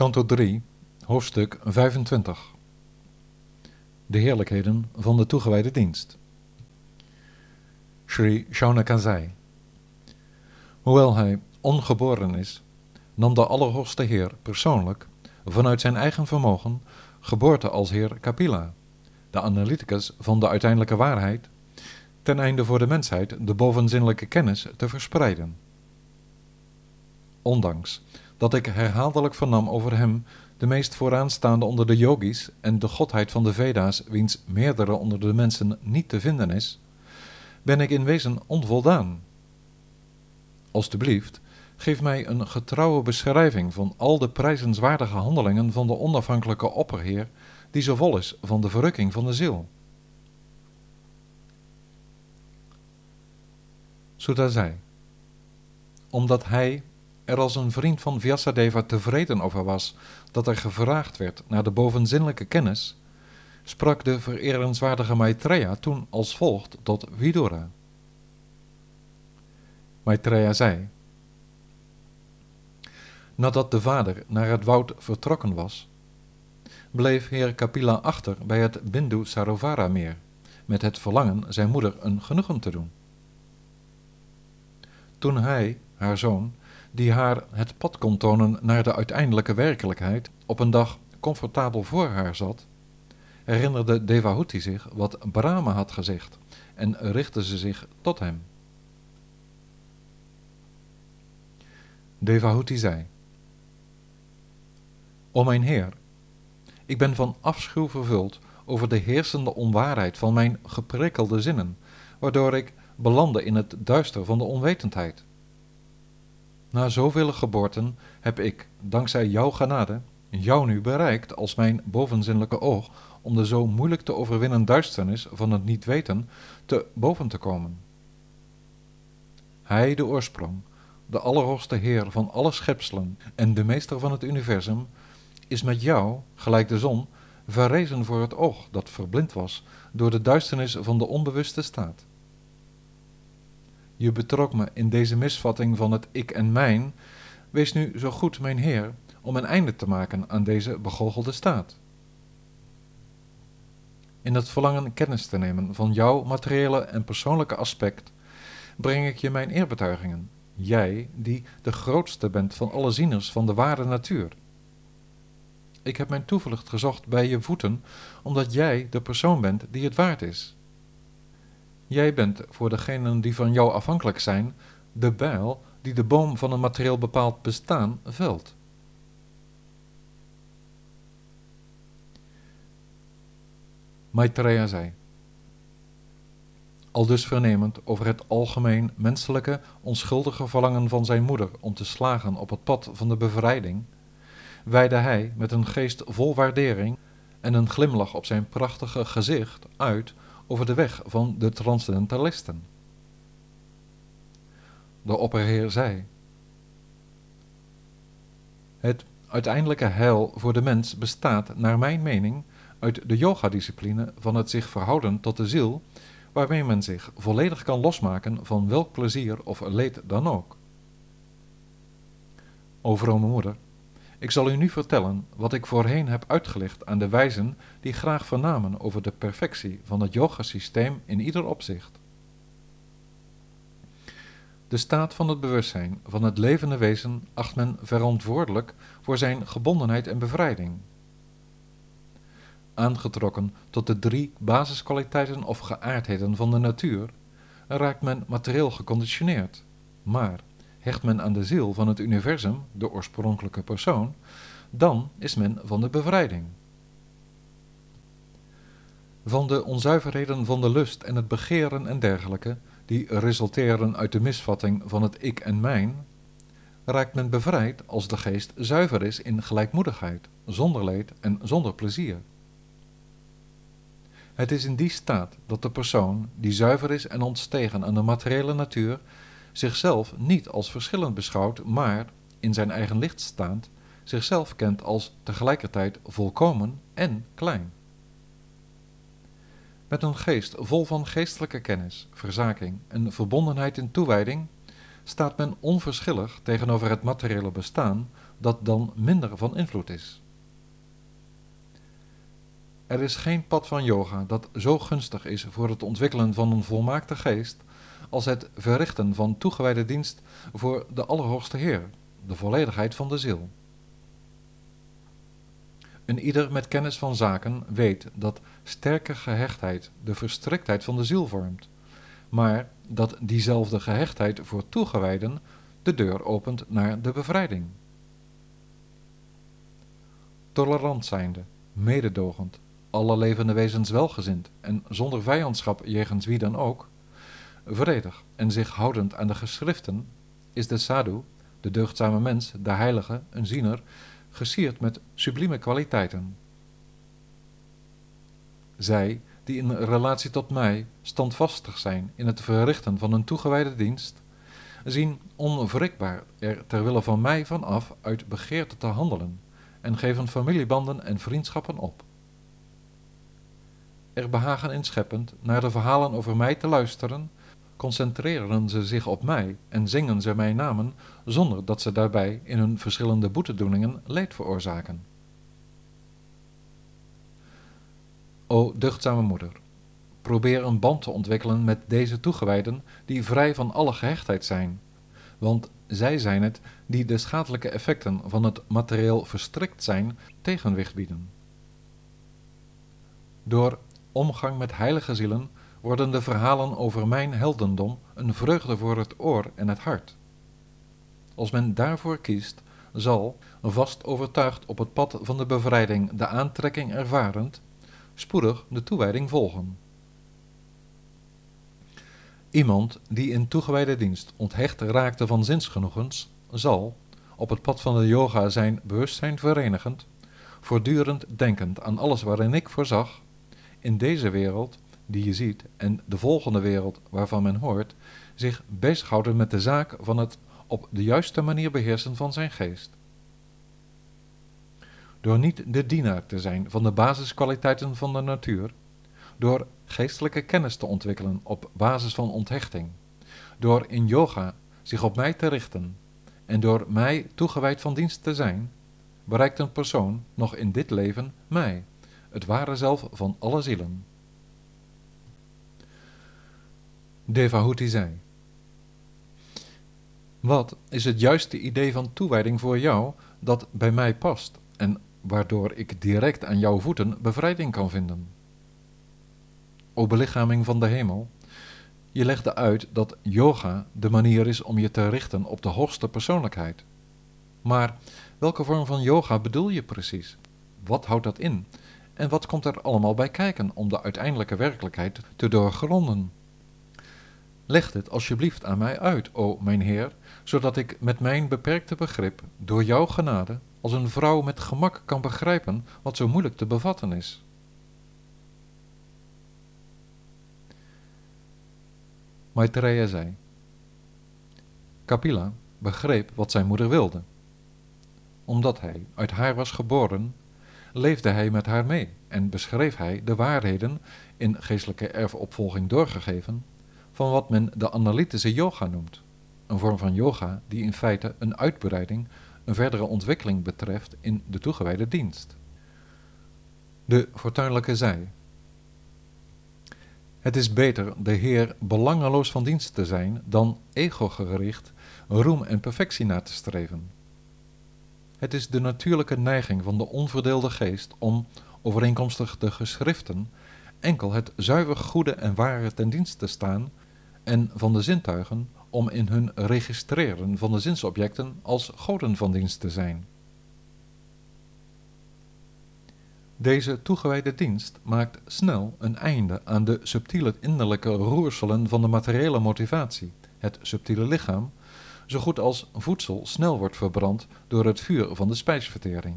Kanto 3, hoofdstuk 25 De heerlijkheden van de toegewijde dienst. Sri Shaunakazai Hoewel hij ongeboren is, nam de Allerhoogste Heer persoonlijk, vanuit zijn eigen vermogen, geboorte als Heer Kapila, de analyticus van de uiteindelijke waarheid, ten einde voor de mensheid de bovenzinnelijke kennis te verspreiden. Ondanks dat ik herhaaldelijk vernam over hem, de meest vooraanstaande onder de yogis en de godheid van de Veda's, wiens meerdere onder de mensen niet te vinden is, ben ik in wezen onvoldaan. Alsjeblieft, geef mij een getrouwe beschrijving van al de prijzenswaardige handelingen van de onafhankelijke opperheer, die zo vol is van de verrukking van de ziel. Sutta zei, omdat hij er als een vriend van Vyasadeva tevreden over was dat er gevraagd werd naar de bovenzinnelijke kennis, sprak de vererenswaardige Maitreya toen als volgt tot Vidura. Maitreya zei, Nadat de vader naar het woud vertrokken was, bleef heer Kapila achter bij het Bindu Sarovara meer, met het verlangen zijn moeder een genoegen te doen. Toen hij, haar zoon, die haar het pad kon tonen naar de uiteindelijke werkelijkheid, op een dag comfortabel voor haar zat, herinnerde Devahuti zich wat Brahma had gezegd en richtte ze zich tot hem. Devahuti zei: O mijn Heer, ik ben van afschuw vervuld over de heersende onwaarheid van mijn geprikkelde zinnen, waardoor ik belandde in het duister van de onwetendheid. Na zoveel geboorten heb ik, dankzij jouw genade, jou nu bereikt als mijn bovenzinnelijke oog om de zo moeilijk te overwinnen duisternis van het niet weten te boven te komen. Hij, de oorsprong, de allerhoogste Heer van alle schepselen en de meester van het universum, is met jou, gelijk de zon, verrezen voor het oog dat verblind was door de duisternis van de onbewuste staat. Je betrok me in deze misvatting van het ik en mijn. Wees nu zo goed, mijn Heer, om een einde te maken aan deze begoochelde staat. In het verlangen kennis te nemen van jouw materiële en persoonlijke aspect, breng ik je mijn eerbetuigingen, jij die de grootste bent van alle zieners van de ware natuur. Ik heb mijn toevlucht gezocht bij je voeten, omdat jij de persoon bent die het waard is. Jij bent voor degenen die van jou afhankelijk zijn, de bijl die de boom van een materieel bepaald bestaan velt. Maitreya zei, al dus vernemend over het algemeen menselijke, onschuldige verlangen van zijn moeder om te slagen op het pad van de bevrijding, wijde hij met een geest vol waardering en een glimlach op zijn prachtige gezicht uit over de weg van de transcendentalisten. De opperheer zei: Het uiteindelijke heil voor de mens bestaat, naar mijn mening, uit de yoga-discipline van het zich verhouden tot de ziel, waarmee men zich volledig kan losmaken van welk plezier of leed dan ook. O vrome moeder, ik zal u nu vertellen wat ik voorheen heb uitgelegd aan de wijzen die graag vernamen over de perfectie van het yoga-systeem in ieder opzicht. De staat van het bewustzijn van het levende wezen acht men verantwoordelijk voor zijn gebondenheid en bevrijding. Aangetrokken tot de drie basiskwaliteiten of geaardheden van de natuur, raakt men materieel geconditioneerd, maar hecht men aan de ziel van het universum, de oorspronkelijke persoon, dan is men van de bevrijding. Van de onzuiverheden van de lust en het begeren en dergelijke, die resulteren uit de misvatting van het ik en mijn, raakt men bevrijd als de geest zuiver is in gelijkmoedigheid, zonder leed en zonder plezier. Het is in die staat dat de persoon, die zuiver is en ontstegen aan de materiële natuur, zichzelf niet als verschillend beschouwt, maar, in zijn eigen licht staand, zichzelf kent als tegelijkertijd volkomen en klein. Met een geest vol van geestelijke kennis, verzaking en verbondenheid in toewijding staat men onverschillig tegenover het materiële bestaan dat dan minder van invloed is. Er is geen pad van yoga dat zo gunstig is voor het ontwikkelen van een volmaakte geest als het verrichten van toegewijde dienst voor de Allerhoogste Heer, de volledigheid van de ziel. Een ieder met kennis van zaken weet dat sterke gehechtheid de verstriktheid van de ziel vormt, maar dat diezelfde gehechtheid voor toegewijden de deur opent naar de bevrijding. Tolerant zijnde, mededogend, alle levende wezens welgezind en zonder vijandschap jegens wie dan ook, vredig en zich houdend aan de geschriften, is de sadhu, de deugdzame mens, de heilige, een ziener, gesierd met sublieme kwaliteiten. Zij, die in relatie tot mij standvastig zijn in het verrichten van een toegewijde dienst, zien onwrikbaar er ter wille van mij van af uit begeerte te handelen en geven familiebanden en vriendschappen op. Er behagen in scheppend naar de verhalen over mij te luisteren, concentreren ze zich op mij en zingen ze mijn namen zonder dat ze daarbij in hun verschillende boetedoeningen leed veroorzaken. O deugdzame moeder, probeer een band te ontwikkelen met deze toegewijden die vrij van alle gehechtheid zijn, want zij zijn het die de schadelijke effecten van het materieel verstrikt zijn tegenwicht bieden. Door omgang met heilige zielen worden de verhalen over mijn heldendom een vreugde voor het oor en het hart. Als men daarvoor kiest, zal, vast overtuigd op het pad van de bevrijding de aantrekking ervarend, spoedig de toewijding volgen. Iemand die in toegewijde dienst onthecht raakte van zinsgenoegens, zal, op het pad van de yoga zijn bewustzijn verenigend, voortdurend denkend aan alles waarin ik voorzag, in deze wereld die je ziet en de volgende wereld waarvan men hoort, zich bezighouden met de zaak van het op de juiste manier beheersen van zijn geest. Door niet de dienaar te zijn van de basiskwaliteiten van de natuur, door geestelijke kennis te ontwikkelen op basis van onthechting, door in yoga zich op mij te richten en door mij toegewijd van dienst te zijn, bereikt een persoon nog in dit leven mij, het ware zelf van alle zielen. Devahuti zei. Wat is het juiste idee van toewijding voor jou dat bij mij past en waardoor ik direct aan jouw voeten bevrijding kan vinden? O belichaming van de hemel, je legde uit dat yoga de manier is om je te richten op de hoogste persoonlijkheid. Maar welke vorm van yoga bedoel je precies? Wat houdt dat in? En wat komt er allemaal bij kijken om de uiteindelijke werkelijkheid te doorgronden? Leg dit alsjeblieft aan mij uit, o mijn Heer, zodat ik met mijn beperkte begrip, door jouw genade, als een vrouw met gemak kan begrijpen wat zo moeilijk te bevatten is. Maitreya zei. Kapila begreep wat zijn moeder wilde. Omdat hij uit haar was geboren, leefde hij met haar mee en beschreef hij de waarheden, in geestelijke erfopvolging doorgegeven, van wat men de analytische yoga noemt. Een vorm van yoga die in feite een uitbreiding, een verdere ontwikkeling betreft in de toegewijde dienst. De fortuinlijke zei. Het is beter de Heer belangeloos van dienst te zijn dan ego-gericht roem en perfectie na te streven. Het is de natuurlijke neiging van de onverdeelde geest om, overeenkomstig de geschriften, enkel het zuiver goede en ware ten dienst te staan en van de zintuigen om in hun registreren van de zinsobjecten als goden van dienst te zijn. Deze toegewijde dienst maakt snel een einde aan de subtiele innerlijke roerselen van de materiële motivatie, het subtiele lichaam, zo goed als voedsel snel wordt verbrand door het vuur van de spijsvertering.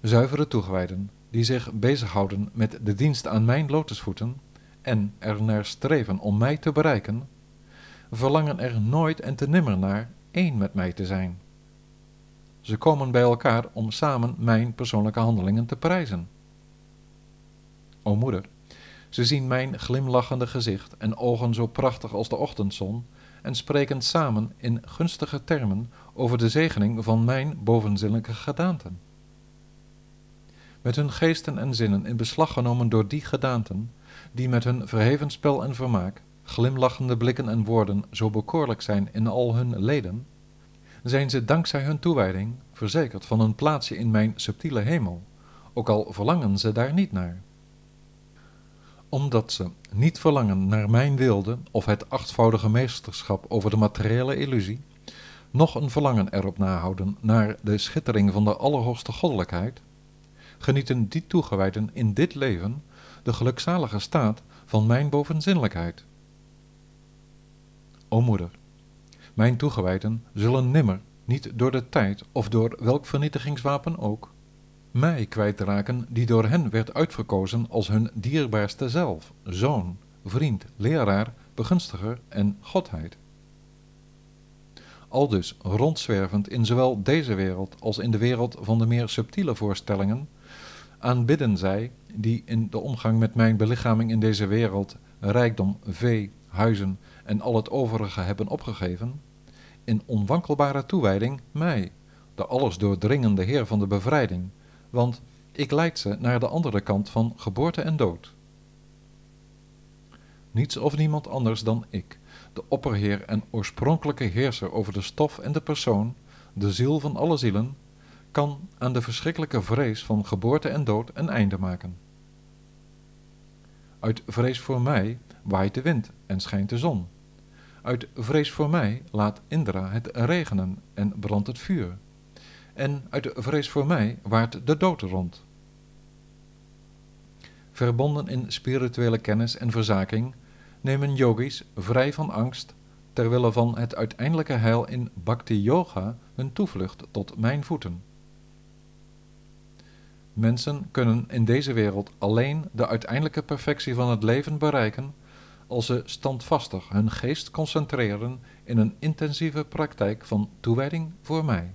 Zuivere toegewijden, die zich bezighouden met de dienst aan mijn lotusvoeten, en er naar streven om mij te bereiken, verlangen er nooit en te nimmer naar één met mij te zijn. Ze komen bij elkaar om samen mijn persoonlijke handelingen te prijzen. O moeder, ze zien mijn glimlachende gezicht en ogen zo prachtig als de ochtendzon en spreken samen in gunstige termen over de zegening van mijn bovenzinnelijke gedaanten. Met hun geesten en zinnen in beslag genomen door die gedaanten, die met hun verheven spel en vermaak, glimlachende blikken en woorden zo bekoorlijk zijn in al hun leden, zijn ze dankzij hun toewijding verzekerd van een plaatsje in mijn subtiele hemel, ook al verlangen ze daar niet naar. Omdat ze niet verlangen naar mijn wilde of het achtvoudige meesterschap over de materiële illusie, nog een verlangen erop nahouden naar de schittering van de allerhoogste goddelijkheid, genieten die toegewijden in dit leven de gelukzalige staat van mijn bovenzinnelijkheid. O moeder, mijn toegewijden zullen nimmer, niet door de tijd of door welk vernietigingswapen ook, mij kwijtraken die door hen werd uitverkozen als hun dierbaarste zelf, zoon, vriend, leraar, begunstiger en godheid. Aldus rondzwervend in zowel deze wereld als in de wereld van de meer subtiele voorstellingen, aanbidden zij, die in de omgang met mijn belichaming in deze wereld rijkdom, vee, huizen en al het overige hebben opgegeven, in onwankelbare toewijding mij, de alles doordringende Heer van de bevrijding, want ik leid ze naar de andere kant van geboorte en dood. Niets of niemand anders dan ik, de opperheer en oorspronkelijke heerser over de stof en de persoon, de ziel van alle zielen, kan aan de verschrikkelijke vrees van geboorte en dood een einde maken. Uit vrees voor mij waait de wind en schijnt de zon. Uit vrees voor mij laat Indra het regenen en brandt het vuur. En uit vrees voor mij waart de dood rond. Verbonden in spirituele kennis en verzaking nemen yogis vrij van angst ter wille van het uiteindelijke heil in bhakti yoga hun toevlucht tot mijn voeten. Mensen kunnen in deze wereld alleen de uiteindelijke perfectie van het leven bereiken als ze standvastig hun geest concentreren in een intensieve praktijk van toewijding voor mij.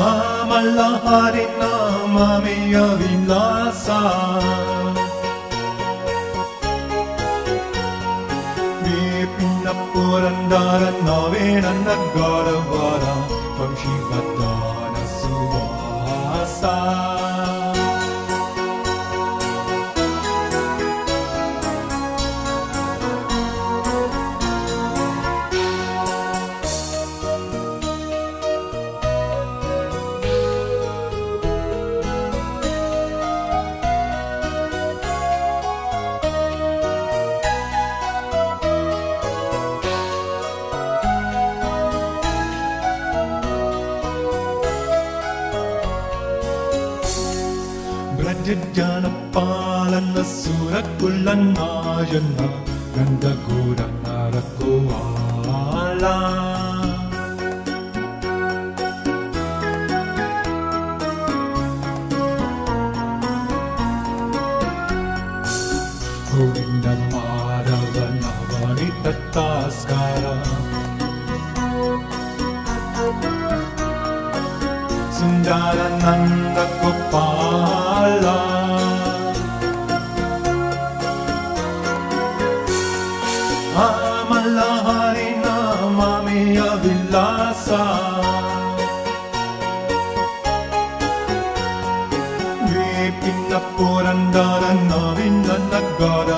I'm Allah namami avim lasa Me pinna purandaran nave nanna garavara ജ്ഞാനപ്പാലെന്ന സൂറക്കുള്ളൻ നായന്ന കണ്ട കൂരം God